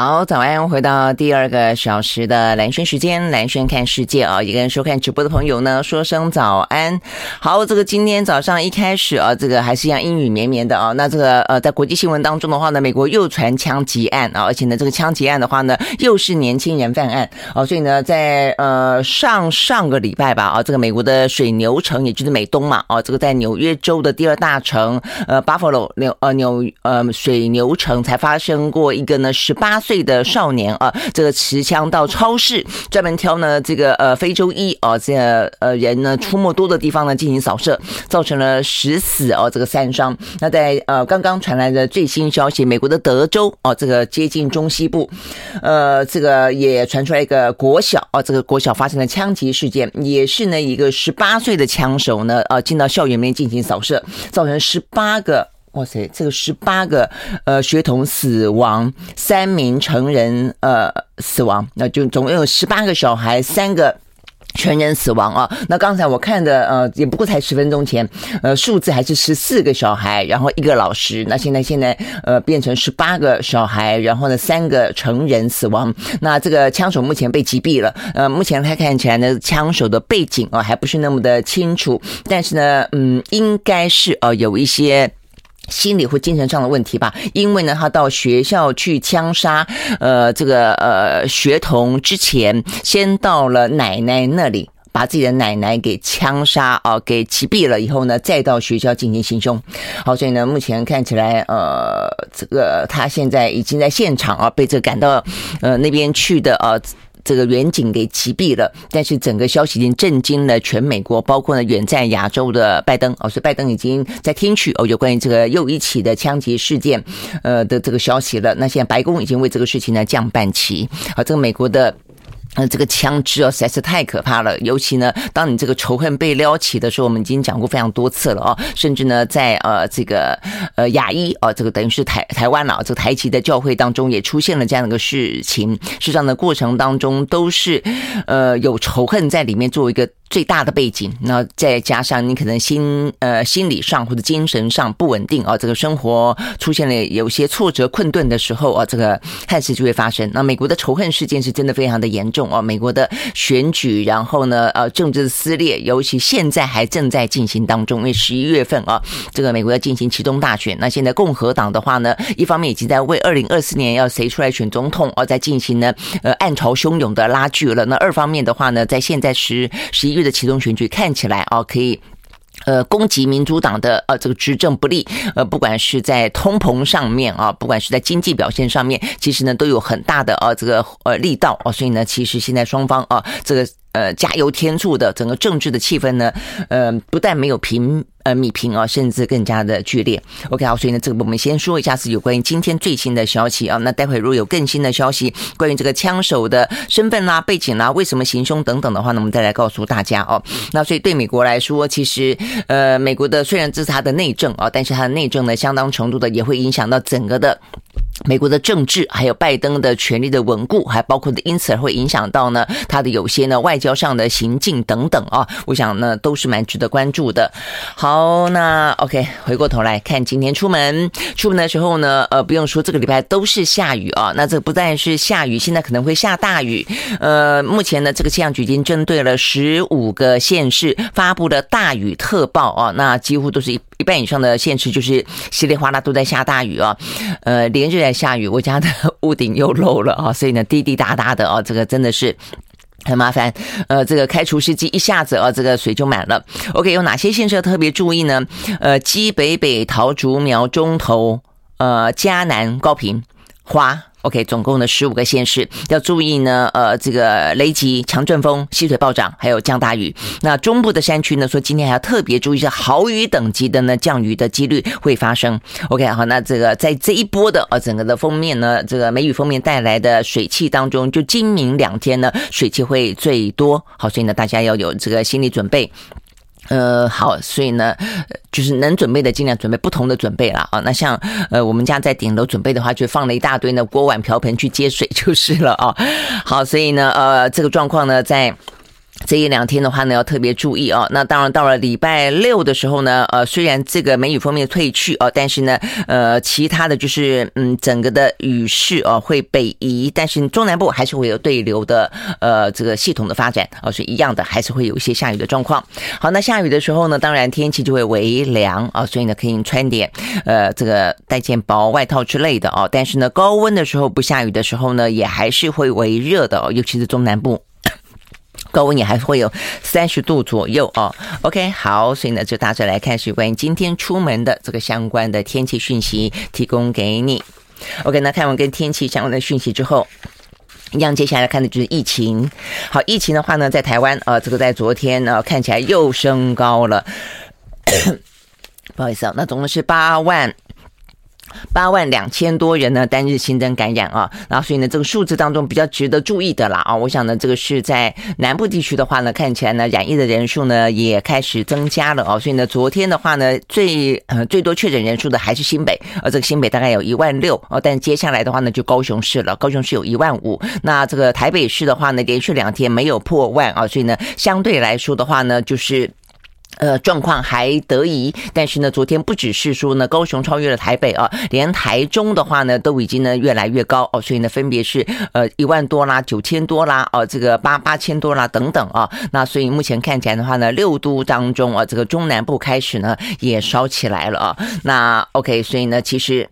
好，早安！回到第二个小时的蓝轩时间，蓝轩看世界啊！一个人收看直播的朋友呢，说声早安。好，这个今天早上一开始啊，这个还是一样阴雨绵绵的啊。那这个呃，在国际新闻当中的话呢，美国又传枪击案啊，而且呢，这个枪击案的话呢，又是年轻人犯案啊。所以呢，在呃上上个礼拜吧啊，这个美国的水牛城，也就是美东嘛啊，这个在纽约州的第二大城呃，Buffalo 纽呃纽呃水牛城才发生过一个呢十八。岁的少年啊，这个持枪到超市专门挑呢这个呃非洲裔啊这呃人呢出没多的地方呢进行扫射，造成了十死哦这个三伤。那在呃刚刚传来的最新消息，美国的德州哦这个接近中西部，呃这个也传出来一个国小啊这个国小发生了枪击事件，也是呢一个十八岁的枪手呢呃进到校园里面进行扫射，造成十八个。哇塞，这个十八个呃学童死亡，三名成人呃死亡，那就总共有十八个小孩，三个成人死亡啊。那刚才我看的呃也不过才十分钟前，呃数字还是十四个小孩，然后一个老师。那现在现在呃变成十八个小孩，然后呢三个成人死亡。那这个枪手目前被击毙了。呃，目前他看起来呢枪手的背景啊还不是那么的清楚，但是呢嗯应该是呃有一些。心理或精神上的问题吧，因为呢，他到学校去枪杀，呃，这个呃学童之前，先到了奶奶那里，把自己的奶奶给枪杀啊，给击毙了以后呢，再到学校进行行凶。好，所以呢，目前看起来，呃，这个他现在已经在现场啊，被这赶到呃那边去的啊。这个远景给击毙了，但是整个消息已经震惊了全美国，包括呢远在亚洲的拜登哦，所以拜登已经在听取哦有关于这个又一起的枪击事件呃的这个消息了。那现在白宫已经为这个事情呢降半旗。好，这个美国的。那这个枪支啊，实在是太可怕了。尤其呢，当你这个仇恨被撩起的时候，我们已经讲过非常多次了哦。甚至呢，在呃这个呃亚裔哦，这个等于是台台湾了，这个台籍的教会当中也出现了这样的一个事情。事实上的过程当中都是呃有仇恨在里面作为一个。最大的背景，那再加上你可能心呃心理上或者精神上不稳定啊，这个生活出现了有些挫折困顿的时候啊，这个憾事就会发生。那美国的仇恨事件是真的非常的严重啊，美国的选举，然后呢呃政治撕裂，尤其现在还正在进行当中，因为十一月份啊，这个美国要进行其中大选。那现在共和党的话呢，一方面已经在为二零二四年要谁出来选总统啊，在进行呢呃暗潮汹涌的拉锯了。那二方面的话呢，在现在十十一。的其中选举看起来啊，可以呃攻击民主党的呃这个执政不利，呃不管是在通膨上面啊，不管是在经济表现上面，其实呢都有很大的呃这个呃力道哦，所以呢，其实现在双方啊这个。呃，加油添醋的整个政治的气氛呢，呃，不但没有平呃米平啊，甚至更加的剧烈。OK，好，所以呢，这个我们先说一下是有关于今天最新的消息啊。那待会如果有更新的消息，关于这个枪手的身份啦、背景啦、为什么行凶等等的话呢，我们再来告诉大家哦。那所以对美国来说，其实呃，美国的虽然这是他的内政啊，但是他的内政呢，相当程度的也会影响到整个的。美国的政治，还有拜登的权力的稳固，还包括的，因此而会影响到呢他的有些呢外交上的行径等等啊，我想呢都是蛮值得关注的。好，那 OK，回过头来看今天出门，出门的时候呢，呃，不用说这个礼拜都是下雨啊，那这不但是下雨，现在可能会下大雨。呃，目前呢，这个气象局已经针对了十五个县市发布了大雨特报啊，那几乎都是一一半以上的县市就是稀里哗啦都在下大雨啊，呃，连日来下雨，我家的屋顶又漏了啊，所以呢滴滴答答的啊，这个真的是很麻烦。呃，这个开除湿机一下子啊，这个水就满了。OK，有哪些县市特别注意呢？呃，基北北桃竹苗中头，呃，嘉南高平花。OK，总共的十五个县市要注意呢，呃，这个雷击、强阵风、溪水暴涨，还有降大雨。那中部的山区呢，说今天还要特别注意一下豪雨等级的呢降雨的几率会发生。OK，好，那这个在这一波的呃整个的封面呢，这个梅雨封面带来的水汽当中，就今明两天呢水汽会最多。好，所以呢大家要有这个心理准备。呃，好，所以呢，就是能准备的尽量准备不同的准备了啊。那像呃，我们家在顶楼准备的话，就放了一大堆呢锅碗瓢盆去接水就是了啊。好，所以呢，呃，这个状况呢，在。这一两天的话呢，要特别注意哦。那当然，到了礼拜六的时候呢，呃，虽然这个梅雨锋面退去哦，但是呢，呃，其他的就是嗯，整个的雨势哦会北移，但是中南部还是会有对流的呃这个系统的发展哦，是一样的，还是会有一些下雨的状况。好，那下雨的时候呢，当然天气就会微凉啊，所以呢，可以穿点呃这个带件薄外套之类的哦。但是呢，高温的时候不下雨的时候呢，也还是会微热的哦，尤其是中南部。高温也还会有三十度左右哦。OK，好，所以呢，就大致来看是关于今天出门的这个相关的天气讯息，提供给你。OK，那看完跟天气相关的讯息之后，一样接下来看的就是疫情。好，疫情的话呢，在台湾、呃，这个在昨天呢、看起来又升高了。不好意思啊，那总共是八万。八万两千多人呢，单日新增感染啊，然后所以呢，这个数字当中比较值得注意的啦啊，我想呢，这个是在南部地区的话呢，看起来呢，染疫的人数呢也开始增加了啊，所以呢，昨天的话呢，最呃最多确诊人数的还是新北，而这个新北大概有一万六啊，但接下来的话呢，就高雄市了，高雄市有一万五，那这个台北市的话呢，连续两天没有破万啊，所以呢，相对来说的话呢，就是。呃，状况还得宜，但是呢，昨天不只是说呢，高雄超越了台北啊，连台中的话呢，都已经呢越来越高哦，所以呢，分别是呃一万多啦、九千多啦、哦这个八八千多啦等等啊，那所以目前看起来的话呢，六都当中啊，这个中南部开始呢也烧起来了啊，那 OK，所以呢，其实。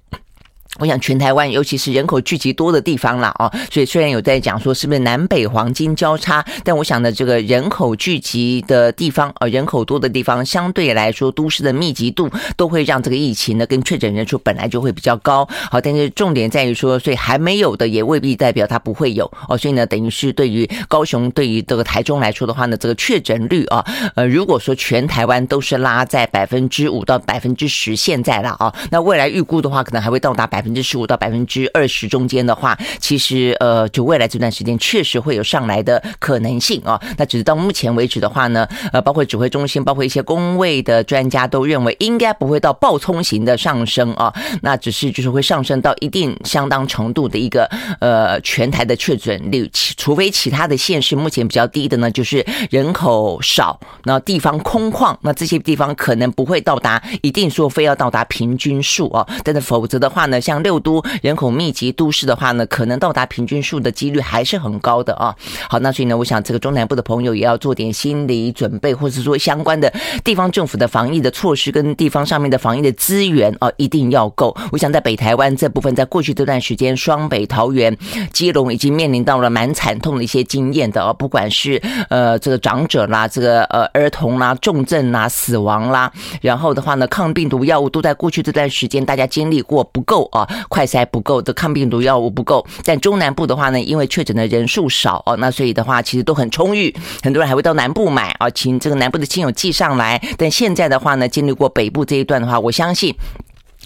我想全台湾，尤其是人口聚集多的地方了哦，所以虽然有在讲说是不是南北黄金交叉，但我想呢，这个人口聚集的地方，呃，人口多的地方，相对来说，都市的密集度都会让这个疫情呢跟确诊人数本来就会比较高。好，但是重点在于说，所以还没有的也未必代表它不会有哦。所以呢，等于是对于高雄、对于这个台中来说的话呢，这个确诊率啊，呃，如果说全台湾都是拉在百分之五到百分之十，现在了啊，那未来预估的话，可能还会到达百百分之十五到百分之二十中间的话，其实呃，就未来这段时间确实会有上来的可能性啊。那只是到目前为止的话呢，呃，包括指挥中心，包括一些公卫的专家都认为，应该不会到暴冲型的上升啊。那只是就是会上升到一定相当程度的一个呃全台的确诊率，除非其他的县市目前比较低的呢，就是人口少，那地方空旷，那这些地方可能不会到达一定说非要到达平均数啊。但是否则的话呢，像六都人口密集都市的话呢，可能到达平均数的几率还是很高的啊。好，那所以呢，我想这个中南部的朋友也要做点心理准备，或者说相关的地方政府的防疫的措施跟地方上面的防疫的资源啊，一定要够。我想在北台湾这部分，在过去这段时间，双北、桃园、基隆已经面临到了蛮惨痛的一些经验的啊，不管是呃这个长者啦，这个呃儿童啦，重症啦，死亡啦，然后的话呢，抗病毒药物都在过去这段时间大家经历过不够啊。快筛不够的抗病毒药物不够，但中南部的话呢，因为确诊的人数少哦，那所以的话其实都很充裕，很多人还会到南部买啊，请这个南部的亲友寄上来。但现在的话呢，经历过北部这一段的话，我相信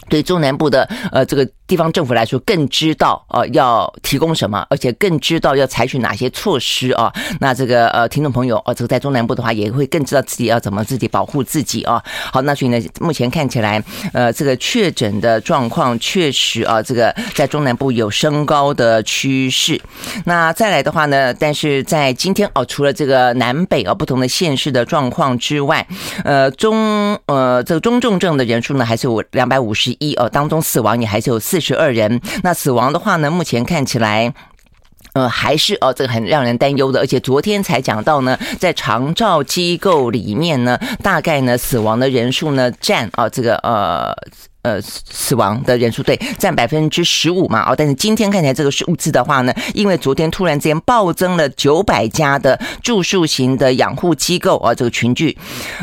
对中南部的呃这个。地方政府来说更知道呃要提供什么，而且更知道要采取哪些措施啊。那这个呃听众朋友哦，这个在中南部的话也会更知道自己要怎么自己保护自己啊。好，那所以呢，目前看起来呃这个确诊的状况确实啊，这个在中南部有升高的趋势。那再来的话呢，但是在今天哦，除了这个南北啊不同的县市的状况之外，呃中呃这个中重症的人数呢还是有两百五十一哦，当中死亡也还是有四。十二人，那死亡的话呢？目前看起来，呃，还是哦，这个很让人担忧的。而且昨天才讲到呢，在长照机构里面呢，大概呢死亡的人数呢占啊这个呃呃死亡的人数对占百分之十五嘛。哦，但是今天看起来这个数字的话呢，因为昨天突然之间暴增了九百家的住宿型的养护机构啊，这个群聚，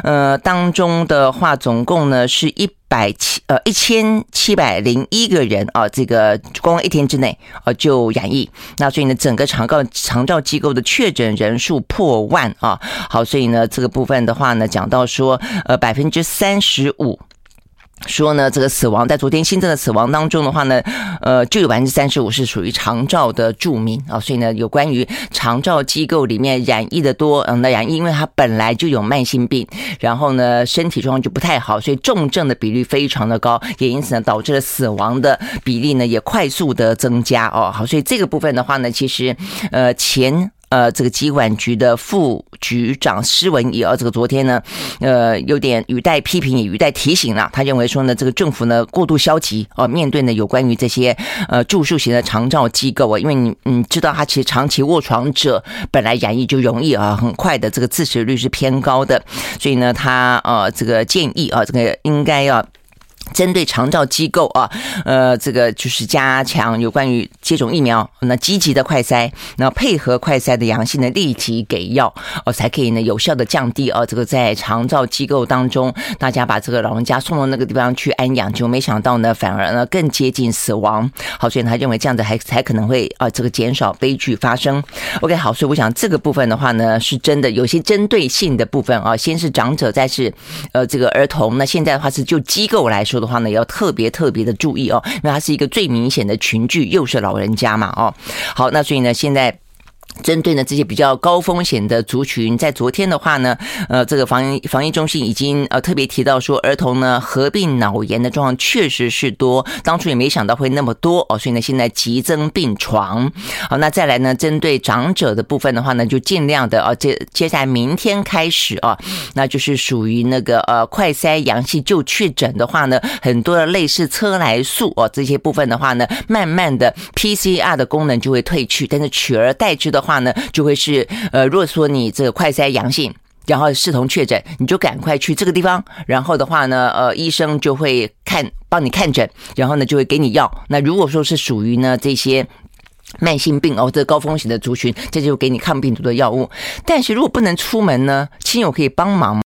呃当中的话，总共呢是一。百七呃一千七百零一个人啊，这个光一天之内啊就染疫，那所以呢，整个长照长照机构的确诊人数破万啊。好，所以呢，这个部分的话呢，讲到说呃百分之三十五。说呢，这个死亡在昨天新增的死亡当中的话呢，呃，就有百分之三十五是属于长照的住民啊，所以呢，有关于长照机构里面染疫的多，嗯，那染疫，因为他本来就有慢性病，然后呢，身体状况就不太好，所以重症的比例非常的高，也因此呢，导致了死亡的比例呢也快速的增加哦。好，所以这个部分的话呢，其实呃前。呃，这个疾管局的副局长施文仪啊，这个昨天呢，呃，有点语带批评，也语带提醒了。他认为说呢，这个政府呢过度消极啊，面对呢有关于这些呃住宿型的长照机构啊，因为你你知道，他其实长期卧床者本来染疫就容易啊，很快的这个致死率是偏高的，所以呢，他呃这个建议啊，这个应该要。针对长照机构啊，呃，这个就是加强有关于接种疫苗，那积极的快筛，那配合快筛的阳性的立即给药，哦，才可以呢有效的降低啊，这个在长照机构当中，大家把这个老人家送到那个地方去安养，就没想到呢，反而呢更接近死亡。好，所以他认为这样子还才可能会啊，这个减少悲剧发生。OK，好，所以我想这个部分的话呢，是真的有些针对性的部分啊，先是长者，再是呃这个儿童，那现在的话是就机构来说。的话呢，要特别特别的注意哦，因为它是一个最明显的群聚，又是老人家嘛，哦，好，那所以呢，现在。针对呢这些比较高风险的族群，在昨天的话呢，呃，这个防疫防疫中心已经呃特别提到说，儿童呢合并脑炎的状况确实是多，当初也没想到会那么多哦，所以呢现在急增病床。好，那再来呢，针对长者的部分的话呢，就尽量的啊，接接下来明天开始啊，那就是属于那个呃快筛阳性就确诊的话呢，很多的类似车来素哦这些部分的话呢，慢慢的 PCR 的功能就会退去，但是取而代之的。话呢，就会是呃，如果说你这个快筛阳性，然后视同确诊，你就赶快去这个地方，然后的话呢，呃，医生就会看帮你看诊，然后呢就会给你药。那如果说是属于呢这些慢性病哦，这高风险的族群，这就给你抗病毒的药物。但是如果不能出门呢，亲友可以帮忙。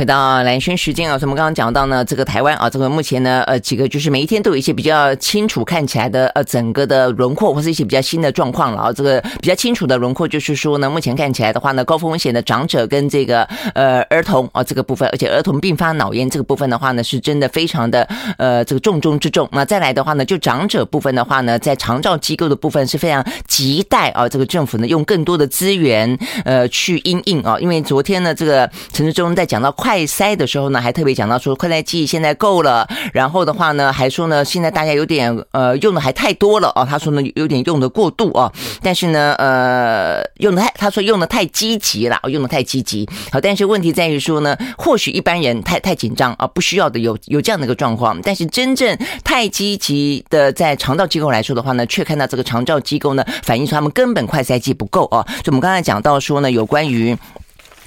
回到蓝轩时间啊，我们刚刚讲到呢，这个台湾啊，这个目前呢，呃，几个就是每一天都有一些比较清楚看起来的呃，整个的轮廓或是一些比较新的状况了啊。这个比较清楚的轮廓就是说呢，目前看起来的话呢，高风险的长者跟这个呃儿童啊这个部分，而且儿童并发脑炎这个部分的话呢，是真的非常的呃这个重中之重。那再来的话呢，就长者部分的话呢，在长照机构的部分是非常亟待啊，这个政府呢用更多的资源呃去因应啊，因为昨天呢，这个陈时中在讲到快。快筛的时候呢，还特别讲到说快筛剂现在够了，然后的话呢，还说呢现在大家有点呃用的还太多了哦，他说呢有点用的过度哦，但是呢呃用的太他说用的太积极了，用的太积极。好，但是问题在于说呢，或许一般人太太紧张啊，不需要的有有这样的一个状况，但是真正太积极的在肠道机构来说的话呢，却看到这个肠道机构呢反映出他们根本快筛剂不够哦。就我们刚才讲到说呢，有关于。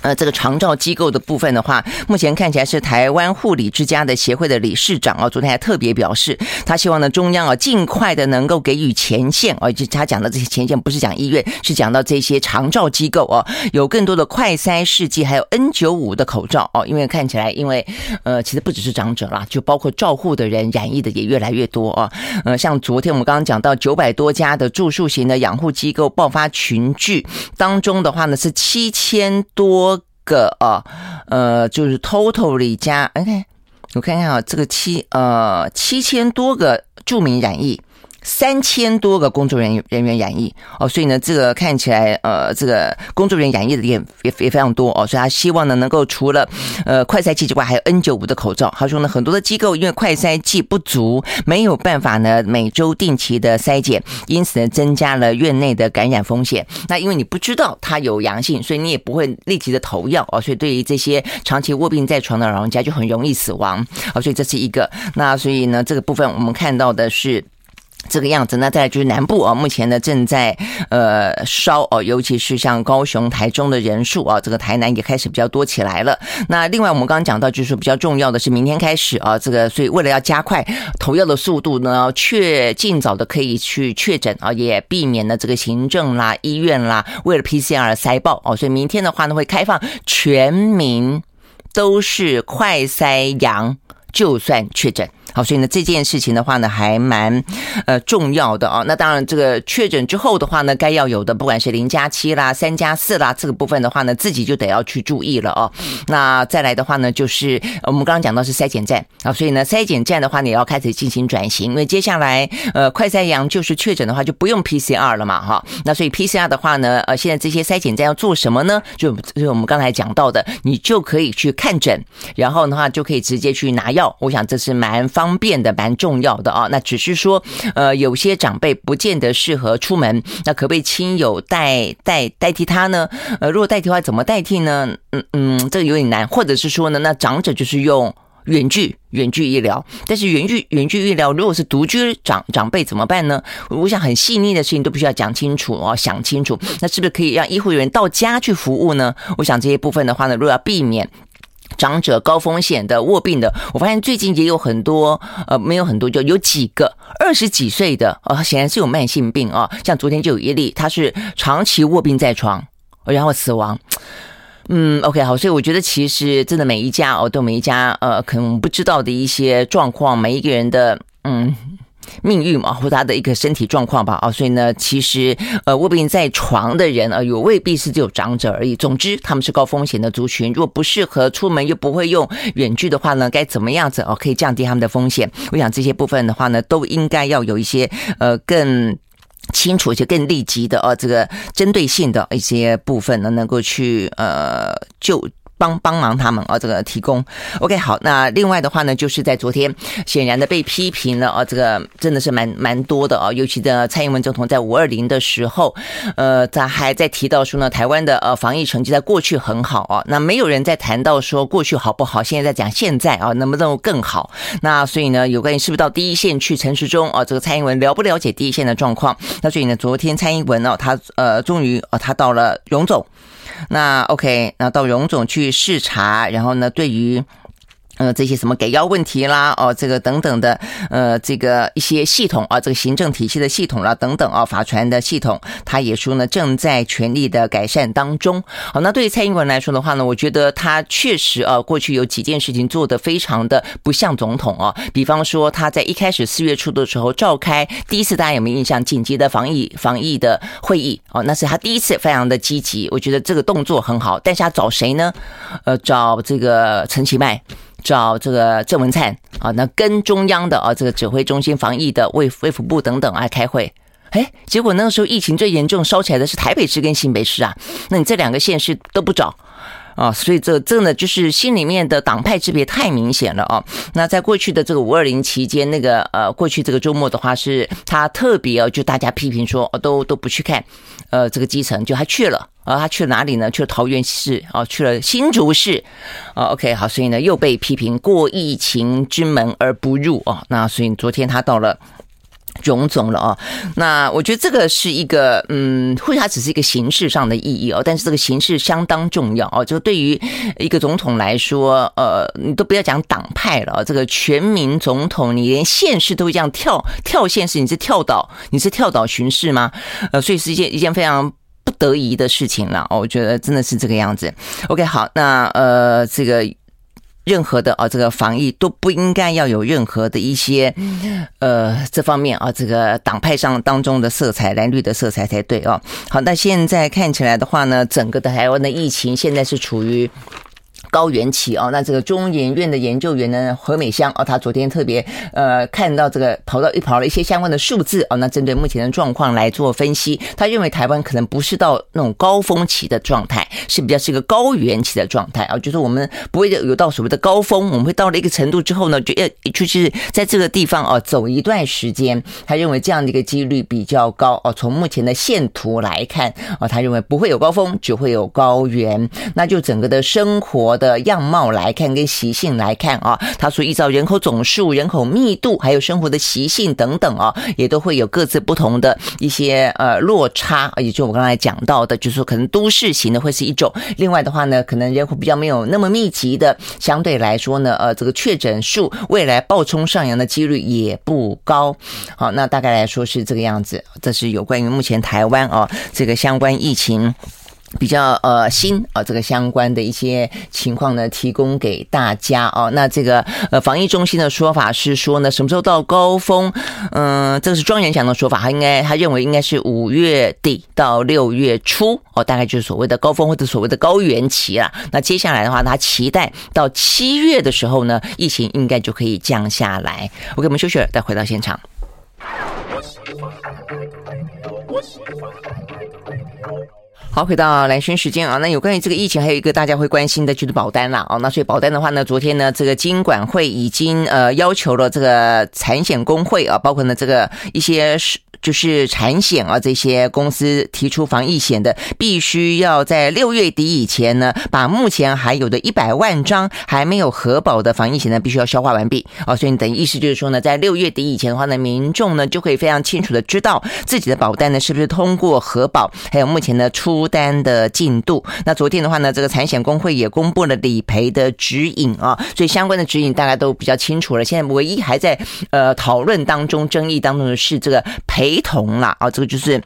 呃，这个长照机构的部分的话，目前看起来是台湾护理之家的协会的理事长啊，昨天还特别表示，他希望呢中央啊尽快的能够给予前线啊，就他讲的这些前线不是讲医院，是讲到这些长照机构哦，有更多的快筛试剂，还有 N 九五的口罩哦，因为看起来，因为呃，其实不只是长者啦，就包括照护的人染疫的也越来越多啊。呃，像昨天我们刚刚讲到九百多家的住宿型的养护机构爆发群聚当中的话呢，是七千多。个啊，呃，就是 totally 加，OK，我看看啊，这个七呃七千多个著名染疫。三千多个工作人员人员染疫哦，所以呢，这个看起来呃，这个工作人员染疫的也也也非常多哦，所以他希望呢，能够除了呃快筛剂之外，还有 N 九五的口罩。他说呢，很多的机构因为快筛剂不足，没有办法呢每周定期的筛检，因此呢增加了院内的感染风险。那因为你不知道他有阳性，所以你也不会立即的投药哦，所以对于这些长期卧病在床的老人家就很容易死亡哦，所以这是一个。那所以呢，这个部分我们看到的是。这个样子，那再来就是南部啊，目前呢正在呃烧哦，尤其是像高雄、台中的人数啊，这个台南也开始比较多起来了。那另外我们刚刚讲到，就是比较重要的是明天开始啊，这个所以为了要加快投药的速度呢，确尽早的可以去确诊啊，也避免了这个行政啦、医院啦为了 PCR 塞爆哦，所以明天的话呢会开放全民都是快筛阳，就算确诊。好，所以呢，这件事情的话呢，还蛮呃重要的啊。那当然，这个确诊之后的话呢，该要有的，不管是零加七啦、三加四啦，这个部分的话呢，自己就得要去注意了哦。那再来的话呢，就是我们刚刚讲到是筛检站啊，所以呢，筛检站的话呢，也要开始进行转型，因为接下来呃，快筛阳就是确诊的话，就不用 PCR 了嘛，哈。那所以 PCR 的话呢，呃，现在这些筛检站要做什么呢？就就是我们刚才讲到的，你就可以去看诊，然后的话就可以直接去拿药。我想这是蛮方。方便的，蛮重要的啊。那只是说，呃，有些长辈不见得适合出门，那可不可以亲友代代代替他呢？呃，如果代替的话，怎么代替呢？嗯嗯，这个有点难。或者是说呢，那长者就是用远距远距医疗，但是远距远距医疗，如果是独居长长辈怎么办呢？我想很细腻的事情都必须要讲清楚哦，想清楚。那是不是可以让医护人员到家去服务呢？我想这些部分的话呢，如果要避免。长者高风险的卧病的，我发现最近也有很多，呃，没有很多，就有几个二十几岁的，呃，显然是有慢性病啊。像昨天就有一例，他是长期卧病在床，然后死亡。嗯，OK，好，所以我觉得其实真的每一家哦，都每一家呃，可能不知道的一些状况，每一个人的嗯。命运嘛，或他的一个身体状况吧，啊，所以呢，其实呃卧病在床的人啊，有未必是只有长者而已。总之，他们是高风险的族群，如果不适合出门又不会用远距的话呢，该怎么样子哦，可以降低他们的风险？我想这些部分的话呢，都应该要有一些呃更清楚、且更立即的哦，这个针对性的一些部分呢，能够去呃就。帮帮忙他们啊，这个提供 OK 好。那另外的话呢，就是在昨天显然的被批评了啊，这个真的是蛮蛮多的啊。尤其的蔡英文总统在五二零的时候，呃，他还在提到说呢，台湾的呃防疫成绩在过去很好啊。那没有人在谈到说过去好不好，现在在讲现在啊，能不能更好？那所以呢，有关于是不是到第一线去陈时中啊，这个蔡英文了不了解第一线的状况？那所以呢，昨天蔡英文呢，他呃终于啊，他到了荣总。那 OK，那到荣总去视察，然后呢，对于。呃，这些什么给药问题啦，哦，这个等等的，呃，这个一些系统啊，这个行政体系的系统啦，等等啊，法传的系统，他也说呢，正在全力的改善当中。好，那对于蔡英文来说的话呢，我觉得他确实啊，过去有几件事情做得非常的不像总统啊，比方说他在一开始四月初的时候召开第一次，大家有没有印象？紧急的防疫防疫的会议哦，那是他第一次非常的积极，我觉得这个动作很好。但是他找谁呢？呃，找这个陈其迈。找这个郑文灿啊，那跟中央的啊这个指挥中心防疫的卫卫福部等等啊开会，哎，结果那个时候疫情最严重烧起来的是台北市跟新北市啊，那你这两个县市都不找啊，所以这真的就是心里面的党派之别太明显了啊。那在过去的这个五二零期间，那个呃过去这个周末的话，是他特别哦就大家批评说都都不去看，呃这个基层就还去了。啊，他去了哪里呢？去了桃园市啊，去了新竹市啊。OK，好，所以呢又被批评过疫情之门而不入啊。那所以昨天他到了种种了哦。那我觉得这个是一个嗯，或许它只是一个形式上的意义哦，但是这个形式相当重要哦。就对于一个总统来说，呃，你都不要讲党派了，这个全民总统，你连县市都会这样跳跳县市，你是跳岛，你是跳岛巡视吗？呃，所以是一件一件非常。不得已的事情了，我觉得真的是这个样子。OK，好，那呃，这个任何的啊，这个防疫都不应该要有任何的一些呃这方面啊，这个党派上当中的色彩，蓝绿的色彩才对哦。好，那现在看起来的话呢，整个的台湾的疫情现在是处于。高原期哦，那这个中研院的研究员呢，何美香哦，她昨天特别呃看到这个跑到一跑了一些相关的数字哦，那针对目前的状况来做分析，他认为台湾可能不是到那种高峰期的状态，是比较是一个高原期的状态啊，就是我们不会有到所谓的高峰，我们会到了一个程度之后呢，就要就是在这个地方哦走一段时间，他认为这样的一个几率比较高哦，从目前的线图来看哦，他认为不会有高峰，只会有高原，那就整个的生活的样貌来看，跟习性来看啊，他说依照人口总数、人口密度，还有生活的习性等等啊，也都会有各自不同的一些呃落差。也就我刚才讲到的，就是说可能都市型的会是一种，另外的话呢，可能人口比较没有那么密集的，相对来说呢，呃，这个确诊数未来暴冲上扬的几率也不高。好，那大概来说是这个样子。这是有关于目前台湾啊这个相关疫情。比较呃新啊，这个相关的一些情况呢，提供给大家哦。那这个呃防疫中心的说法是说呢，什么时候到高峰？嗯，这个是庄严祥的说法，他应该他认为应该是五月底到六月初哦，大概就是所谓的高峰或者所谓的高原期啦。那接下来的话，他期待到七月的时候呢，疫情应该就可以降下来。OK，我们休息了，再回到现场。好，回到蓝轩时间啊，那有关于这个疫情，还有一个大家会关心的就是保单了啊，那所以保单的话呢，昨天呢，这个金管会已经呃要求了这个产险工会啊，包括呢这个一些是。就是产险啊，这些公司提出防疫险的，必须要在六月底以前呢，把目前还有的一百万张还没有核保的防疫险呢，必须要消化完毕啊。所以你等于意思就是说呢，在六月底以前的话呢，民众呢就可以非常清楚的知道自己的保单呢是不是通过核保，还有目前的出单的进度。那昨天的话呢，这个产险工会也公布了理赔的指引啊，所以相关的指引大家都比较清楚了。现在唯一还在呃讨论当中、争议当中的是这个赔。雷同啦啊，这个就是。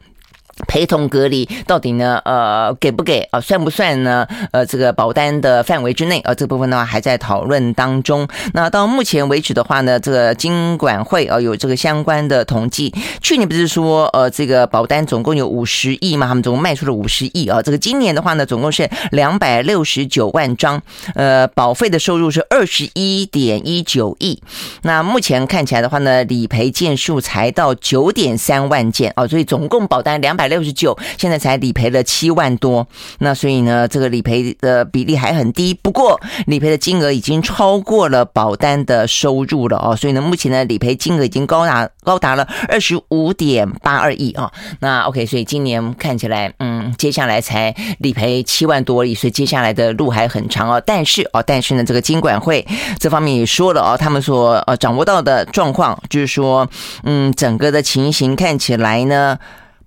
陪同隔离到底呢？呃，给不给啊？算不算呢？呃，这个保单的范围之内啊？这部分的话还在讨论当中。那到目前为止的话呢，这个金管会啊有这个相关的统计。去年不是说呃这个保单总共有五十亿吗？他们总共卖出了五十亿啊。这个今年的话呢，总共是两百六十九万张，呃，保费的收入是二十一点一九亿。那目前看起来的话呢，理赔件数才到九点三万件啊，所以总共保单两百。六十九，现在才理赔了七万多，那所以呢，这个理赔的比例还很低。不过理赔的金额已经超过了保单的收入了哦，所以呢，目前的理赔金额已经高达高达了二十五点八二亿啊。那 OK，所以今年看起来，嗯，接下来才理赔七万多亿，所以接下来的路还很长哦。但是哦，但是呢，这个金管会这方面也说了哦，他们所呃掌握到的状况就是说，嗯，整个的情形看起来呢。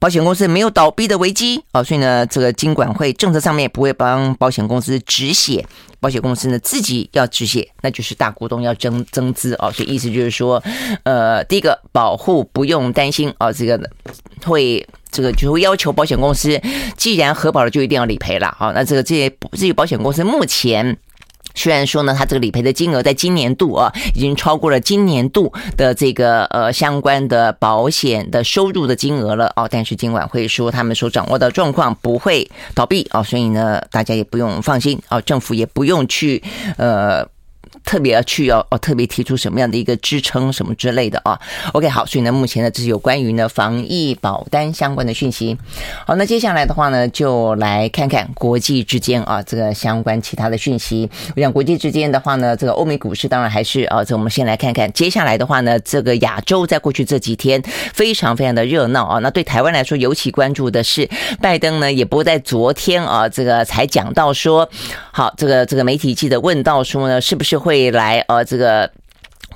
保险公司没有倒闭的危机啊，所以呢，这个金管会政策上面不会帮保险公司止血，保险公司呢自己要止血，那就是大股东要增增资啊，所以意思就是说，呃，第一个保护不用担心啊，这个会这个就会要求保险公司，既然核保了就一定要理赔了啊，那这个这些这些保险公司目前。虽然说呢，它这个理赔的金额在今年度啊，已经超过了今年度的这个呃相关的保险的收入的金额了哦，但是今晚会说他们所掌握的状况不会倒闭哦，所以呢，大家也不用放心哦，政府也不用去呃。特别要去要哦，特别提出什么样的一个支撑什么之类的啊？OK，好，所以呢，目前呢，这是有关于呢防疫保单相关的讯息。好，那接下来的话呢，就来看看国际之间啊这个相关其他的讯息。我想国际之间的话呢，这个欧美股市当然还是啊，这我们先来看看接下来的话呢，这个亚洲在过去这几天非常非常的热闹啊。那对台湾来说，尤其关注的是拜登呢，也不在昨天啊，这个才讲到说，好，这个这个媒体记者问到说呢，是不是会。未来，呃，这个。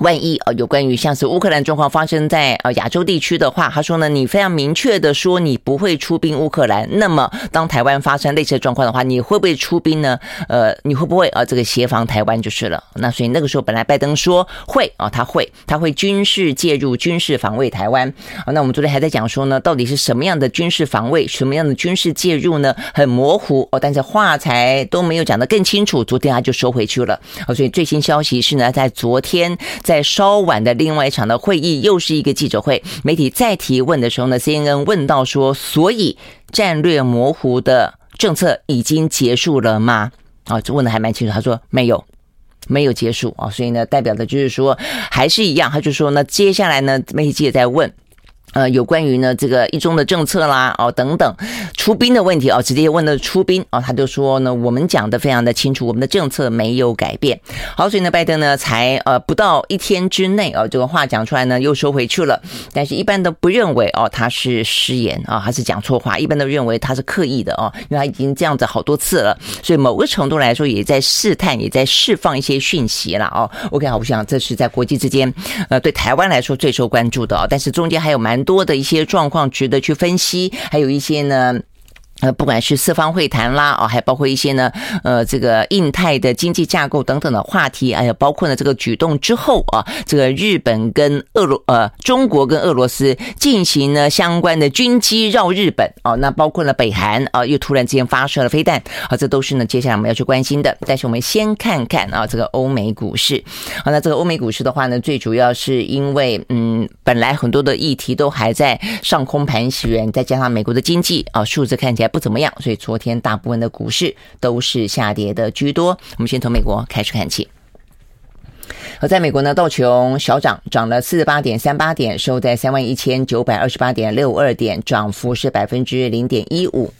万一呃有关于像是乌克兰状况发生在呃亚洲地区的话，他说呢，你非常明确的说你不会出兵乌克兰，那么当台湾发生类似的状况的话，你会不会出兵呢？呃，你会不会啊这个协防台湾就是了。那所以那个时候本来拜登说会啊，他会他会军事介入、军事防卫台湾啊。那我们昨天还在讲说呢，到底是什么样的军事防卫、什么样的军事介入呢？很模糊哦，但是话才都没有讲得更清楚，昨天他就收回去了啊。所以最新消息是呢，在昨天。在稍晚的另外一场的会议，又是一个记者会，媒体再提问的时候呢，CNN 问到说：“所以战略模糊的政策已经结束了吗？”啊，这问的还蛮清楚，他说没有，没有结束啊，所以呢，代表的就是说还是一样，他就说呢，接下来呢，媒体记者在问。呃，有关于呢这个一中的政策啦，哦等等，出兵的问题哦，直接问的出兵哦，他就说呢，我们讲的非常的清楚，我们的政策没有改变。好，所以呢，拜登呢才呃不到一天之内哦，这个话讲出来呢又收回去了。但是，一般都不认为哦他是失言啊，还是讲错话，一般都认为他是刻意的哦，因为他已经这样子好多次了，所以某个程度来说也在试探，也在释放一些讯息了哦。OK，好，我想这是在国际之间，呃，对台湾来说最受关注的哦，但是中间还有蛮。多的一些状况值得去分析，还有一些呢。呃，不管是四方会谈啦，哦，还包括一些呢，呃，这个印太的经济架构等等的话题，还有包括呢这个举动之后啊，这个日本跟俄罗呃中国跟俄罗斯进行了相关的军机绕日本哦，那包括了北韩啊，又突然之间发射了飞弹啊，这都是呢接下来我们要去关心的。但是我们先看看啊，这个欧美股市，好，那这个欧美股市的话呢，最主要是因为嗯，本来很多的议题都还在上空盘旋，再加上美国的经济啊数字看起来。不怎么样，所以昨天大部分的股市都是下跌的居多。我们先从美国开始看起。而在美国呢，道琼小涨，涨了四十八点三八点，收在三万一千九百二十八点六二点，涨幅是百分之零点一五。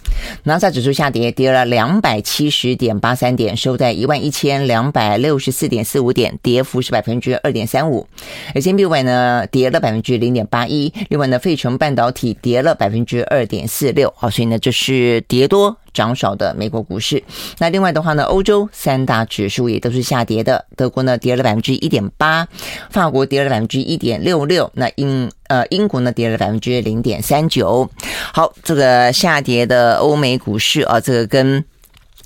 纳斯达克指数下跌，跌了两百七十点八三点，收在一万一千两百六十四点四五点，跌幅是百分之二点三五。S&P 500呢跌了百分之零点八一，另外呢，费城半导体跌了百分之二点四六。好，所以呢，这是跌多涨少的美国股市。那另外的话呢，欧洲三大指数也都是下跌的，德国呢跌了百分之一点八，法国跌了百分之一点六六，那英呃英国呢跌了百分之零点三九。好，这个下跌的欧美股市啊，这个跟。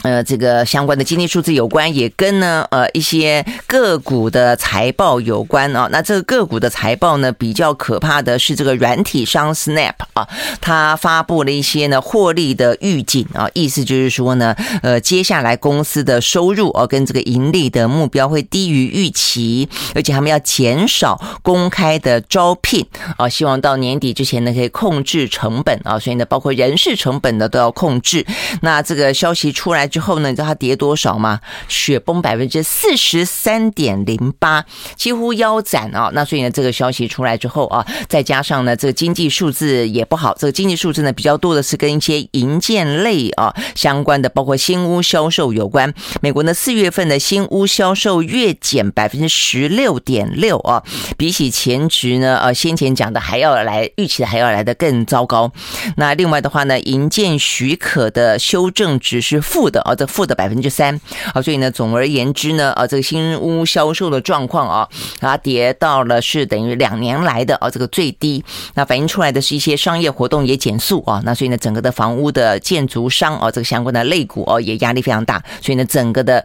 呃，这个相关的经济数字有关，也跟呢呃一些个股的财报有关啊。那这个个股的财报呢，比较可怕的是这个软体商 Snap 啊，它发布了一些呢获利的预警啊，意思就是说呢，呃，接下来公司的收入啊跟这个盈利的目标会低于预期，而且他们要减少公开的招聘啊，希望到年底之前呢可以控制成本啊，所以呢，包括人事成本呢都要控制。那这个消息出来。之后呢，你知道它跌多少吗？雪崩百分之四十三点零八，几乎腰斩啊！那所以呢，这个消息出来之后啊，再加上呢，这个经济数字也不好。这个经济数字呢，比较多的是跟一些银建类啊相关的，包括新屋销售有关。美国呢，四月份的新屋销售月减百分之十六点六啊，比起前值呢，呃，先前讲的还要来预期的还要来得更糟糕。那另外的话呢，银建许可的修正值是负的。啊，这负的百分之三啊，所以呢，总而言之呢，啊，这个新屋销售的状况啊，它跌到了是等于两年来的啊这个最低，那反映出来的是一些商业活动也减速啊，那所以呢，整个的房屋的建筑商啊，这个相关的类股哦，也压力非常大，所以呢，整个的。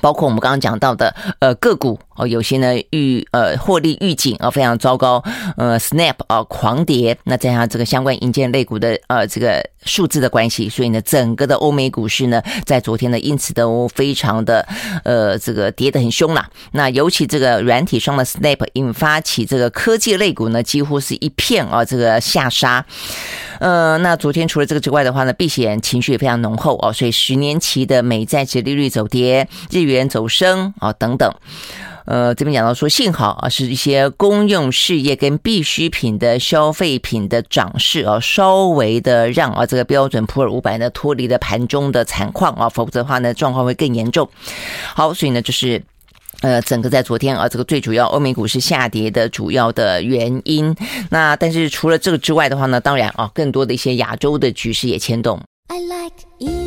包括我们刚刚讲到的呃个股哦，有些呢预呃获利预警啊非常糟糕，呃 Snap 啊狂跌，那加上这个相关营建类股的呃这个数字的关系，所以呢整个的欧美股市呢在昨天呢因此都非常的呃这个跌得很凶啦。那尤其这个软体商的 Snap 引发起这个科技类股呢几乎是一片啊这个下杀。呃，那昨天除了这个之外的话呢，避险情绪也非常浓厚哦，所以十年期的美债殖利率走跌，日元走升啊等等。呃，这边讲到说，幸好啊是一些公用事业跟必需品的消费品的涨势啊，稍微的让啊这个标准普尔五百呢脱离了盘中的惨况啊，否则的话呢状况会更严重。好，所以呢就是。呃，整个在昨天啊，这个最主要欧美股市下跌的主要的原因。那但是除了这个之外的话呢，当然啊，更多的一些亚洲的局势也牵动。I like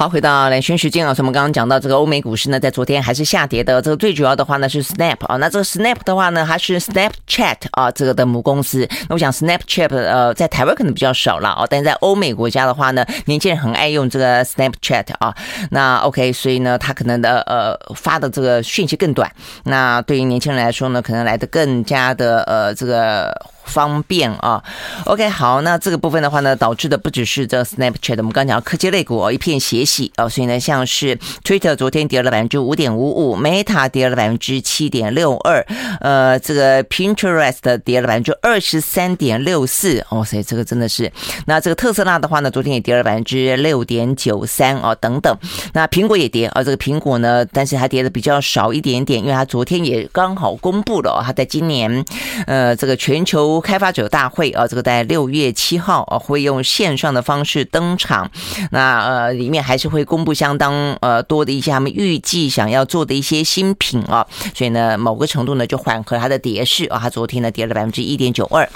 好，回到蓝轩时间啊，我们刚刚讲到这个欧美股市呢，在昨天还是下跌的。这个最主要的话呢是 Snap 啊，那这个 Snap 的话呢，还是 Snapchat 啊这个的母公司。那我想 Snapchat 呃，在台湾可能比较少了啊，但在欧美国家的话呢，年轻人很爱用这个 Snapchat 啊。那 OK，所以呢，他可能的呃发的这个讯息更短。那对于年轻人来说呢，可能来的更加的呃这个。方便啊，OK，好，那这个部分的话呢，导致的不只是这 Snapchat，我们刚讲科技类股哦，一片血洗啊，所以呢，像是 Twitter 昨天跌了百分之五点五五，Meta 跌了百分之七点六二，呃，这个 Pinterest 跌了百分之二十三点六四，哦，所以这个真的是，那这个特斯拉的话呢，昨天也跌了百分之六点九三哦，等等，那苹果也跌啊，这个苹果呢，但是它跌的比较少一点点，因为它昨天也刚好公布了，它在今年呃这个全球。开发者大会啊，这个在六月七号啊会用线上的方式登场。那呃里面还是会公布相当呃多的一些他们预计想要做的一些新品啊，所以呢某个程度呢就缓和它的跌势啊，它昨天呢跌了百分之一点九二。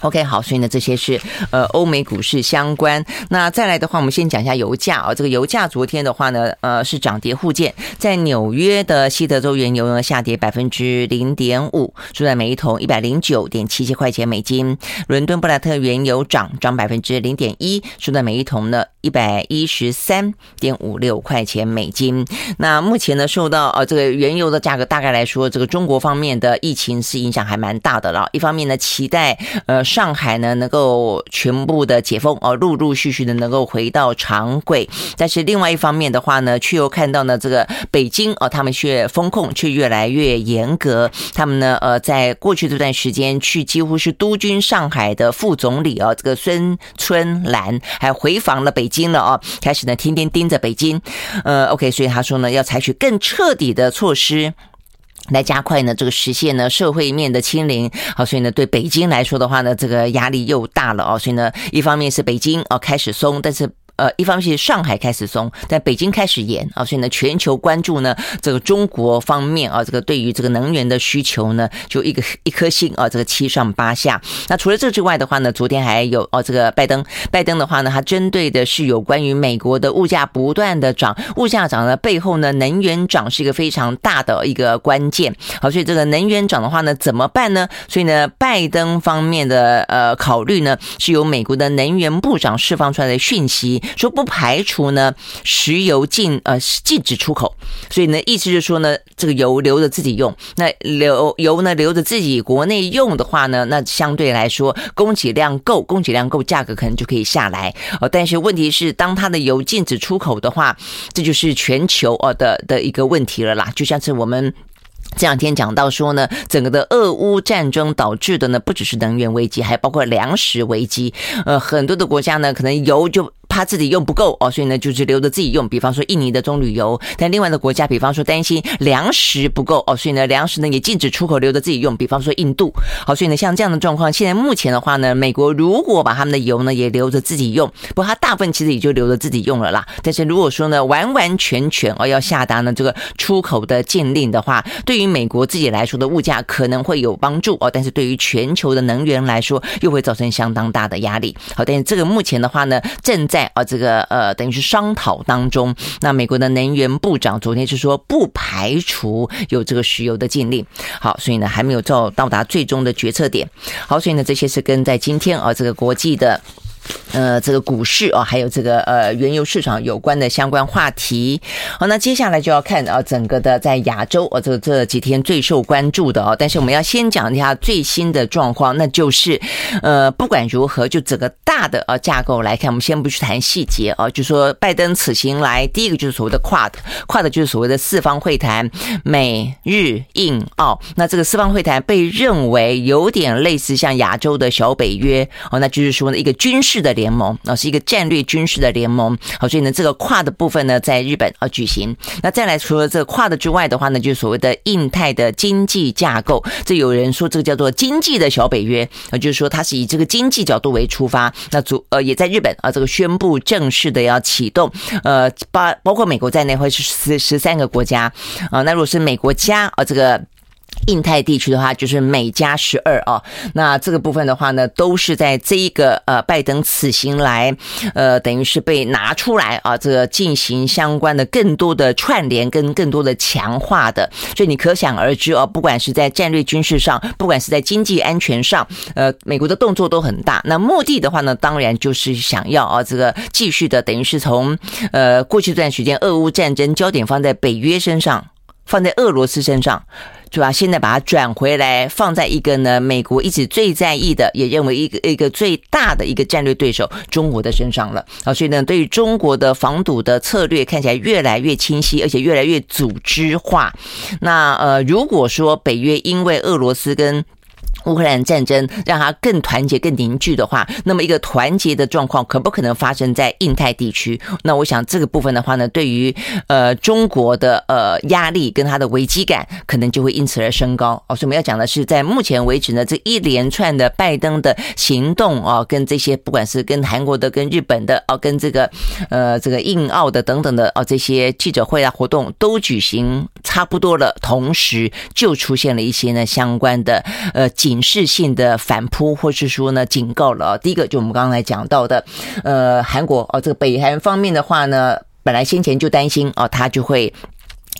OK，好，所以呢，这些是呃欧美股市相关。那再来的话，我们先讲一下油价啊。这个油价昨天的话呢，呃是涨跌互见。在纽约的西德州原油呢下跌百分之零点五，收在每一桶一百零九点七七块钱美金。伦敦布兰特原油涨涨百分之零点一，收在每一桶呢一百一十三点五六块钱美金。那目前呢，受到呃这个原油的价格大概来说，这个中国方面的疫情是影响还蛮大的了。一方面呢，期待呃。上海呢能够全部的解封哦，陆陆续续的能够回到常轨，但是另外一方面的话呢，却又看到呢这个北京哦，他们却风控却越来越严格。他们呢呃，在过去这段时间去几乎是督军上海的副总理啊，这个孙春兰还回访了北京了哦，开始呢天天盯着北京。呃，OK，所以他说呢要采取更彻底的措施。来加快呢这个实现呢社会面的清零，好，所以呢对北京来说的话呢，这个压力又大了啊，所以呢一方面是北京哦开始松，但是。呃，一方面是上海开始松，但北京开始严啊，所以呢，全球关注呢，这个中国方面啊，这个对于这个能源的需求呢，就一个一颗心啊，这个七上八下。那除了这之外的话呢，昨天还有哦，这个拜登，拜登的话呢，他针对的是有关于美国的物价不断的涨，物价涨的背后呢，能源涨是一个非常大的一个关键。好，所以这个能源涨的话呢，怎么办呢？所以呢，拜登方面的呃考虑呢，是由美国的能源部长释放出来的讯息。说不排除呢，石油禁呃禁止出口，所以呢，意思就是说呢，这个油留着自己用，那留油呢留着自己国内用的话呢，那相对来说供给量够，供给量够，价格可能就可以下来哦。但是问题是，当它的油禁止出口的话，这就是全球哦的的一个问题了啦，就像是我们。这两天讲到说呢，整个的俄乌战争导致的呢，不只是能源危机，还包括粮食危机。呃，很多的国家呢，可能油就。怕自己用不够哦，所以呢，就是留着自己用。比方说印尼的棕榈油，但另外的国家，比方说担心粮食不够哦，所以呢，粮食呢也禁止出口，留着自己用。比方说印度，好，所以呢，像这样的状况，现在目前的话呢，美国如果把他们的油呢也留着自己用，不过它大部分其实也就留着自己用了啦。但是如果说呢，完完全全哦要下达呢这个出口的禁令的话，对于美国自己来说的物价可能会有帮助哦，但是对于全球的能源来说，又会造成相当大的压力。好，但是这个目前的话呢，正在。啊，这个呃，等于是商讨当中。那美国的能源部长昨天是说不排除有这个石油的禁令。好，所以呢还没有到到达最终的决策点。好，所以呢这些是跟在今天啊这个国际的。呃，这个股市啊，还有这个呃原油市场有关的相关话题。好，那接下来就要看啊，整个的在亚洲啊，这这几天最受关注的啊，但是我们要先讲一下最新的状况，那就是呃，不管如何，就整个大的啊架构来看，我们先不去谈细节啊，就说拜登此行来，第一个就是所谓的 QUAD，QUAD 就是所谓的四方会谈，美日印澳。那这个四方会谈被认为有点类似像亚洲的小北约哦，那就是说呢一个军事。的联盟啊，是一个战略军事的联盟，好，所以呢，这个跨的部分呢，在日本啊举行。那再来，除了这个跨的之外的话呢，就是所谓的印太的经济架构。这有人说这个叫做经济的小北约啊，就是说它是以这个经济角度为出发。那主呃也在日本啊，这个宣布正式的要启动，呃，包包括美国在内会是十十三个国家啊。那如果是美国加啊这个。印太地区的话，就是美加十二啊。那这个部分的话呢，都是在这一个呃拜登此行来，呃，等于是被拿出来啊，这个进行相关的更多的串联跟更多的强化的。所以你可想而知哦，不管是在战略军事上，不管是在经济安全上，呃，美国的动作都很大。那目的的话呢，当然就是想要啊，这个继续的，等于是从呃过去这段时间俄乌战争焦点放在北约身上，放在俄罗斯身上。主要现在把它转回来，放在一个呢，美国一直最在意的，也认为一个一个最大的一个战略对手中国的身上了啊，所以呢，对于中国的防堵的策略看起来越来越清晰，而且越来越组织化。那呃，如果说北约因为俄罗斯跟乌克兰战争让它更团结、更凝聚的话，那么一个团结的状况可不可能发生在印太地区？那我想这个部分的话呢，对于呃中国的呃压力跟它的危机感，可能就会因此而升高。哦，所以我们要讲的是，在目前为止呢，这一连串的拜登的行动啊，跟这些不管是跟韩国的、跟日本的哦，跟这个呃这个印澳的等等的哦，这些记者会啊活动都举行差不多了，同时就出现了一些呢相关的呃。警示性的反扑，或是说呢，警告了。第一个就我们刚才讲到的，呃，韩国哦，这个北韩方面的话呢，本来先前就担心哦，他就会。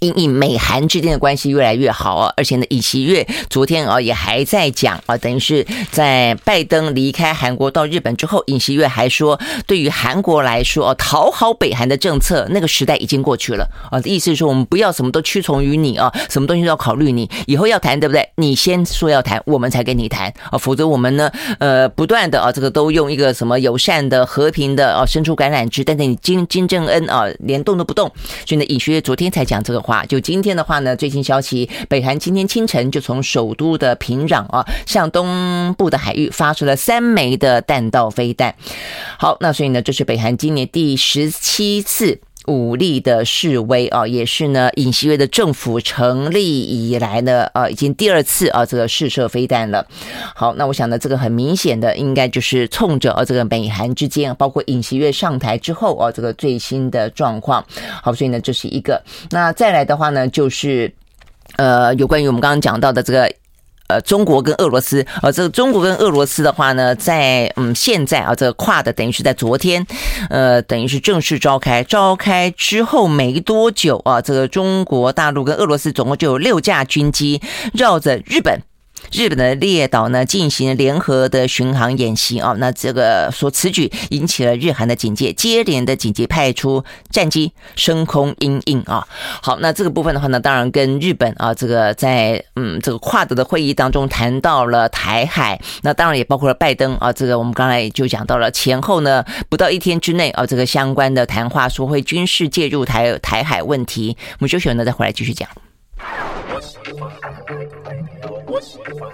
因为美韩之间的关系越来越好啊，而且呢，尹锡悦昨天啊也还在讲啊，等于是在拜登离开韩国到日本之后，尹锡悦还说，对于韩国来说，讨好北韩的政策那个时代已经过去了啊，意思是说我们不要什么都屈从于你啊，什么东西都要考虑你，以后要谈对不对？你先说要谈，我们才跟你谈啊，否则我们呢，呃，不断的啊，这个都用一个什么友善的、和平的啊，伸出橄榄枝，但是你金金正恩啊，连动都不动，所以呢，尹锡悦昨天才讲这个话。话就今天的话呢，最新消息，北韩今天清晨就从首都的平壤啊，向东部的海域发出了三枚的弹道飞弹。好，那所以呢，这是北韩今年第十七次。武力的示威啊，也是呢尹锡悦的政府成立以来呢，呃，已经第二次啊这个试射飞弹了。好，那我想呢，这个很明显的应该就是冲着啊这个美韩之间，包括尹锡悦上台之后啊这个最新的状况。好，所以呢这是一个。那再来的话呢，就是呃有关于我们刚刚讲到的这个。呃，中国跟俄罗斯，呃，这个中国跟俄罗斯的话呢，在嗯现在啊，这个跨的等于是在昨天，呃，等于是正式召开，召开之后没多久啊，这个中国大陆跟俄罗斯总共就有六架军机绕着日本。日本的列岛呢进行联合的巡航演习啊，那这个说此举引起了日韩的警戒，接连的紧急派出战机升空因应啊。好，那这个部分的话呢，当然跟日本啊这个在嗯这个跨德的会议当中谈到了台海，那当然也包括了拜登啊，这个我们刚才就讲到了前后呢不到一天之内啊，这个相关的谈话说会军事介入台台海问题，我们休息完呢再回来继续讲。我喜欢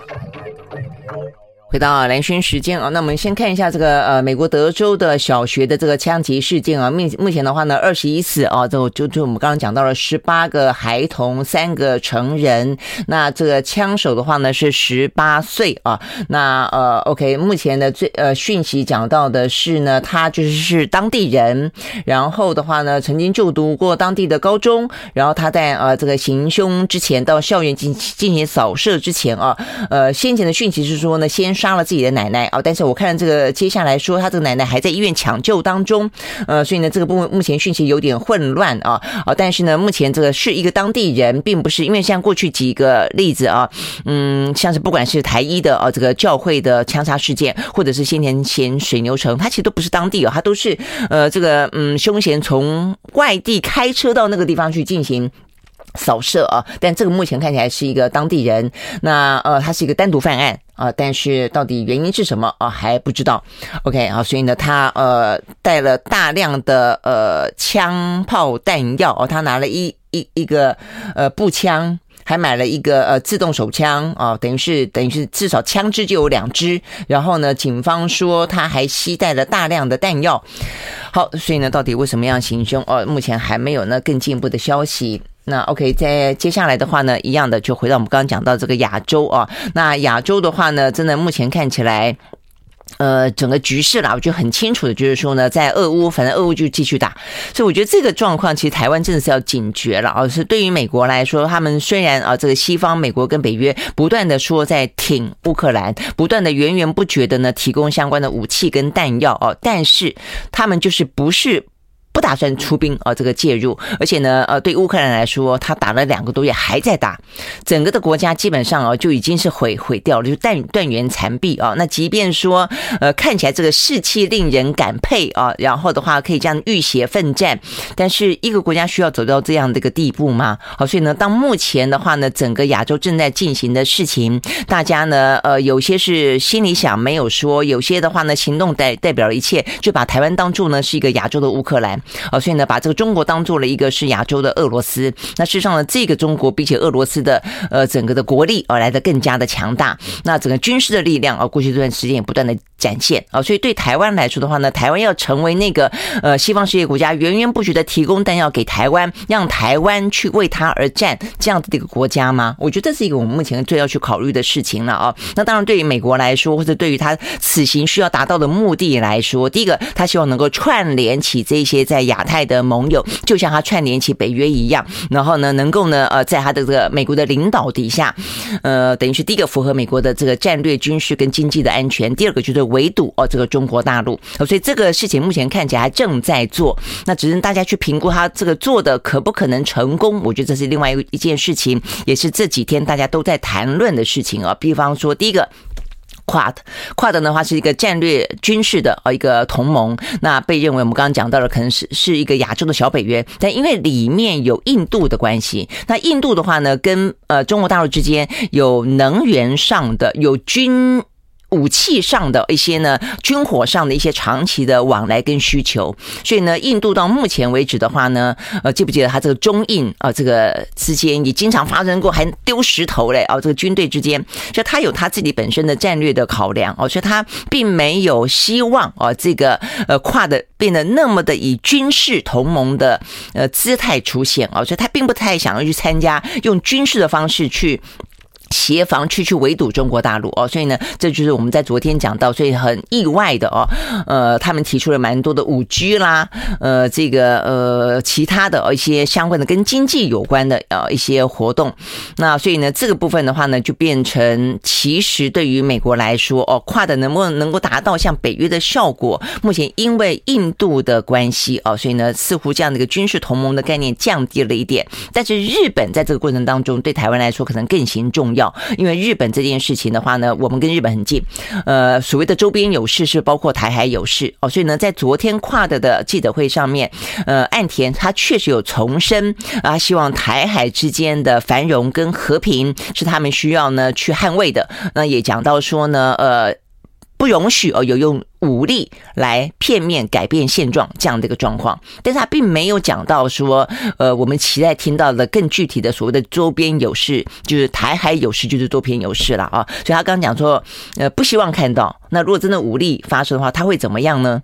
回到蓝轩时间啊，那我们先看一下这个呃，美国德州的小学的这个枪击事件啊。目目前的话呢，二十一次啊，就就就我们刚刚讲到了十八个孩童，三个成人。那这个枪手的话呢是十八岁啊。那呃，OK，目前的最呃讯息讲到的是呢，他就是是当地人，然后的话呢曾经就读过当地的高中，然后他在呃这个行凶之前到校园进进行扫射之前啊，呃先前的讯息是说呢先。杀杀了自己的奶奶啊！但是我看这个接下来说，他这个奶奶还在医院抢救当中，呃，所以呢，这个部分目前讯息有点混乱啊啊！但是呢，目前这个是一个当地人，并不是因为像过去几个例子啊，嗯，像是不管是台一的啊这个教会的枪杀事件，或者是先前前水牛城，他其实都不是当地啊，他都是呃这个嗯凶嫌从外地开车到那个地方去进行。扫射啊，但这个目前看起来是一个当地人，那呃，他是一个单独犯案啊，但是到底原因是什么啊，还不知道。OK 啊，所以呢，他呃带了大量的呃枪炮弹药哦，他拿了一一一个呃步枪，还买了一个呃自动手枪啊，等于是等于是至少枪支就有两支。然后呢，警方说他还携带了大量的弹药。好，所以呢，到底为什么样行凶？哦，目前还没有呢更进一步的消息。那 OK，在接下来的话呢，一样的就回到我们刚刚讲到这个亚洲啊。那亚洲的话呢，真的目前看起来，呃，整个局势啦，我就很清楚的就是说呢，在俄乌，反正俄乌就继续打。所以我觉得这个状况，其实台湾真的是要警觉了啊。是对于美国来说，他们虽然啊，这个西方美国跟北约不断的说在挺乌克兰，不断的源源不绝的呢提供相关的武器跟弹药啊，但是他们就是不是。不打算出兵啊，这个介入，而且呢，呃，对乌克兰来说，他打了两个多月还在打，整个的国家基本上啊就已经是毁毁掉了，就断断垣残壁啊。那即便说，呃，看起来这个士气令人感佩啊，然后的话可以这样浴血奋战，但是一个国家需要走到这样的一个地步吗？好，所以呢，当目前的话呢，整个亚洲正在进行的事情，大家呢，呃，有些是心里想没有说，有些的话呢，行动代代表了一切，就把台湾当作呢是一个亚洲的乌克兰。哦，所以呢，把这个中国当做了一个是亚洲的俄罗斯。那事实上呢，这个中国比起俄罗斯的呃整个的国力而来的更加的强大。那整个军事的力量啊，过去这段时间也不断的展现啊。所以对台湾来说的话呢，台湾要成为那个呃西方世界国家源源不绝的提供弹药给台湾，让台湾去为他而战这样子的一个国家吗？我觉得这是一个我们目前最要去考虑的事情了啊。那当然，对于美国来说，或者对于他此行需要达到的目的来说，第一个，他希望能够串联起这些在。在亚太的盟友，就像他串联起北约一样，然后呢，能够呢，呃，在他的这个美国的领导底下，呃，等于是第一个符合美国的这个战略、军事跟经济的安全，第二个就是围堵哦，这个中国大陆。所以这个事情目前看起来正在做，那只是大家去评估他这个做的可不可能成功。我觉得这是另外一一件事情，也是这几天大家都在谈论的事情啊。比方说，第一个。QUAD，QUAD 的话是一个战略军事的呃一个同盟，那被认为我们刚刚讲到了，可能是是一个亚洲的小北约，但因为里面有印度的关系，那印度的话呢，跟呃中国大陆之间有能源上的有军。武器上的一些呢，军火上的一些长期的往来跟需求，所以呢，印度到目前为止的话呢，呃，记不记得他这个中印啊，这个之间也经常发生过还丢石头嘞啊，这个军队之间，所以他有他自己本身的战略的考量哦，所以他并没有希望啊，这个呃跨的变得那么的以军事同盟的呃姿态出现啊，所以他并不太想要去参加用军事的方式去。协防去去围堵中国大陆哦，所以呢，这就是我们在昨天讲到，所以很意外的哦，呃，他们提出了蛮多的五 G 啦，呃，这个呃其他的一些相关的跟经济有关的呃一些活动，那所以呢，这个部分的话呢，就变成其实对于美国来说哦，跨的能不能能够达到像北约的效果，目前因为印度的关系哦，所以呢，似乎这样的一个军事同盟的概念降低了一点，但是日本在这个过程当中对台湾来说可能更形重要。因为日本这件事情的话呢，我们跟日本很近，呃，所谓的周边有事是包括台海有事哦，所以呢，在昨天跨的的记者会上面，呃，岸田他确实有重申啊，希望台海之间的繁荣跟和平是他们需要呢去捍卫的，那也讲到说呢，呃。不容许哦，有用武力来片面改变现状这样的一个状况，但是他并没有讲到说，呃，我们期待听到的更具体的所谓的周边有事，就是台海有事，就是周边有事了啊。所以他刚刚讲说，呃，不希望看到。那如果真的武力发生的话，他会怎么样呢？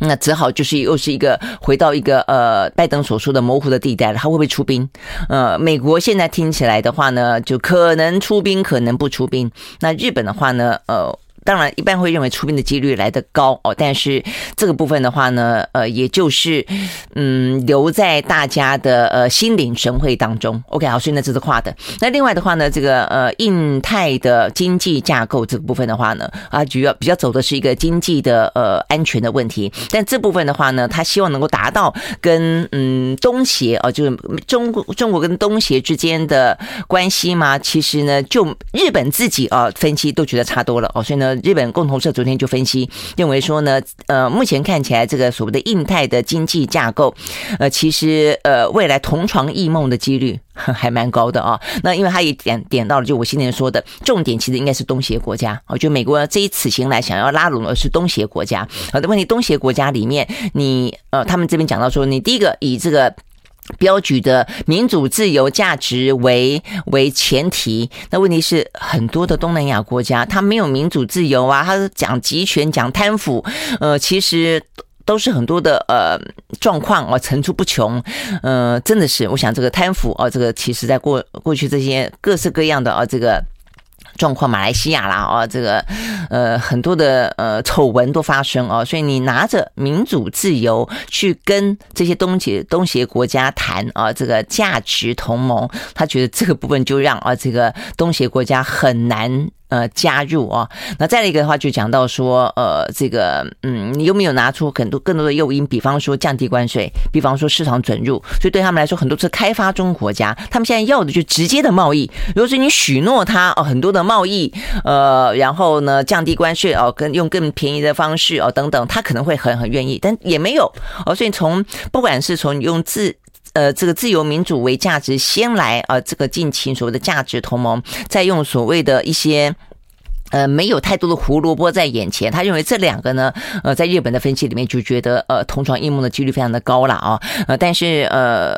那只好就是又是一个回到一个呃，拜登所说的模糊的地带了。他会不会出兵？呃，美国现在听起来的话呢，就可能出兵，可能不出兵。那日本的话呢，呃。当然，一般会认为出兵的几率来得高哦，但是这个部分的话呢，呃，也就是嗯，留在大家的呃心领神会当中。OK，好，所以呢，这是画的。那另外的话呢，这个呃，印太的经济架构这个部分的话呢，啊，主要比较走的是一个经济的呃安全的问题。但这部分的话呢，他希望能够达到跟嗯东协哦，就是中国中国跟东协之间的关系嘛。其实呢，就日本自己啊分析都觉得差多了哦，所以呢。日本共同社昨天就分析，认为说呢，呃，目前看起来这个所谓的印太的经济架构，呃，其实呃，未来同床异梦的几率 还蛮高的啊。那因为他也点点到了，就我先前说的重点，其实应该是东协国家哦。就美国这一此行来想要拉拢的是东协国家。好的问题，东协国家里面，你呃，他们这边讲到说，你第一个以这个。标举的民主自由价值为为前提，那问题是很多的东南亚国家，它没有民主自由啊，它讲集权、讲贪腐，呃，其实都是很多的呃状况啊，层出不穷，呃，真的是，我想这个贪腐啊，这个其实在过过去这些各式各样的啊，这个。状况，马来西亚啦，啊，这个呃很多的呃丑闻都发生哦，所以你拿着民主自由去跟这些东协东协国家谈啊，这个价值同盟，他觉得这个部分就让啊这个东协国家很难。呃，加入啊，那再一个的话，就讲到说，呃，这个，嗯，你有没有拿出很多更多的诱因？比方说降低关税，比方说市场准入，所以对他们来说，很多是开发中国家，他们现在要的就直接的贸易。如果是你许诺他哦，很多的贸易，呃，然后呢，降降低关税哦，跟用更便宜的方式哦，等等，他可能会很很愿意，但也没有哦。所以从不管是从用自呃这个自由民主为价值先来啊，呃，这个进行所谓的价值同盟，再用所谓的一些。呃，没有太多的胡萝卜在眼前，他认为这两个呢，呃，在日本的分析里面就觉得，呃，同床异梦的几率非常的高了啊，呃，但是呃，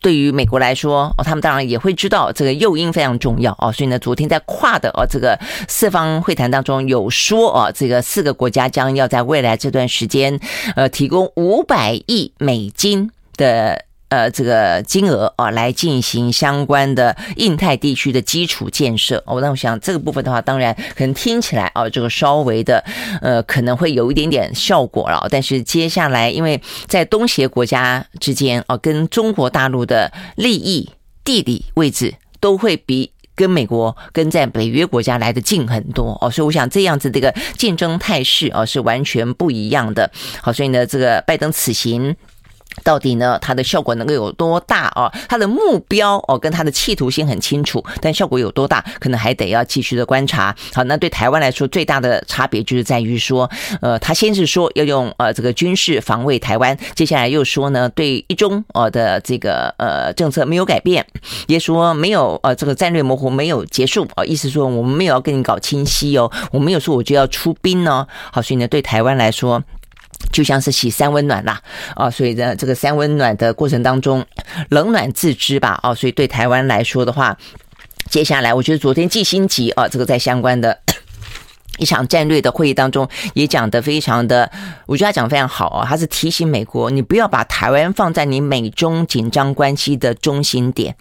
对于美国来说，哦，他们当然也会知道这个诱因非常重要啊，所以呢，昨天在跨的哦这个四方会谈当中有说啊，这个四个国家将要在未来这段时间，呃，提供五百亿美金的。呃，这个金额啊，来进行相关的印太地区的基础建设。我那我想这个部分的话，当然可能听起来啊，这个稍微的呃，可能会有一点点效果了。但是接下来，因为在东协国家之间啊，跟中国大陆的利益、地理位置都会比跟美国、跟在北约国家来得近很多哦，所以我想这样子这个竞争态势啊，是完全不一样的。好，所以呢，这个拜登此行。到底呢，它的效果能够有多大哦？它的目标哦，跟它的企图心很清楚，但效果有多大，可能还得要继续的观察。好，那对台湾来说，最大的差别就是在于说，呃，他先是说要用呃这个军事防卫台湾，接下来又说呢，对一中呃的这个呃政策没有改变，也说没有呃这个战略模糊没有结束啊，意思说我们没有要跟你搞清晰哦，我没有说我就要出兵呢。好，所以呢，对台湾来说。就像是洗三温暖啦，啊，所以呢，这个三温暖的过程当中，冷暖自知吧，啊，所以对台湾来说的话，接下来我觉得昨天季新吉啊，这个在相关的 一场战略的会议当中也讲得非常的，我觉得他讲得非常好啊，他是提醒美国，你不要把台湾放在你美中紧张关系的中心点。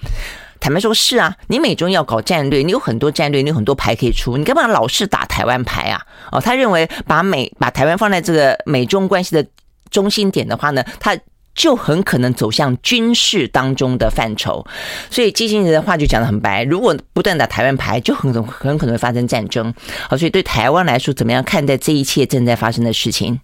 坦白说，是啊，你美中要搞战略，你有很多战略，你有很多牌可以出，你干嘛老是打台湾牌啊？哦，他认为把美把台湾放在这个美中关系的中心点的话呢，他就很可能走向军事当中的范畴。所以基辛格的话就讲得很白，如果不断打台湾牌，就很很可能会发生战争。好，所以对台湾来说，怎么样看待这一切正在发生的事情？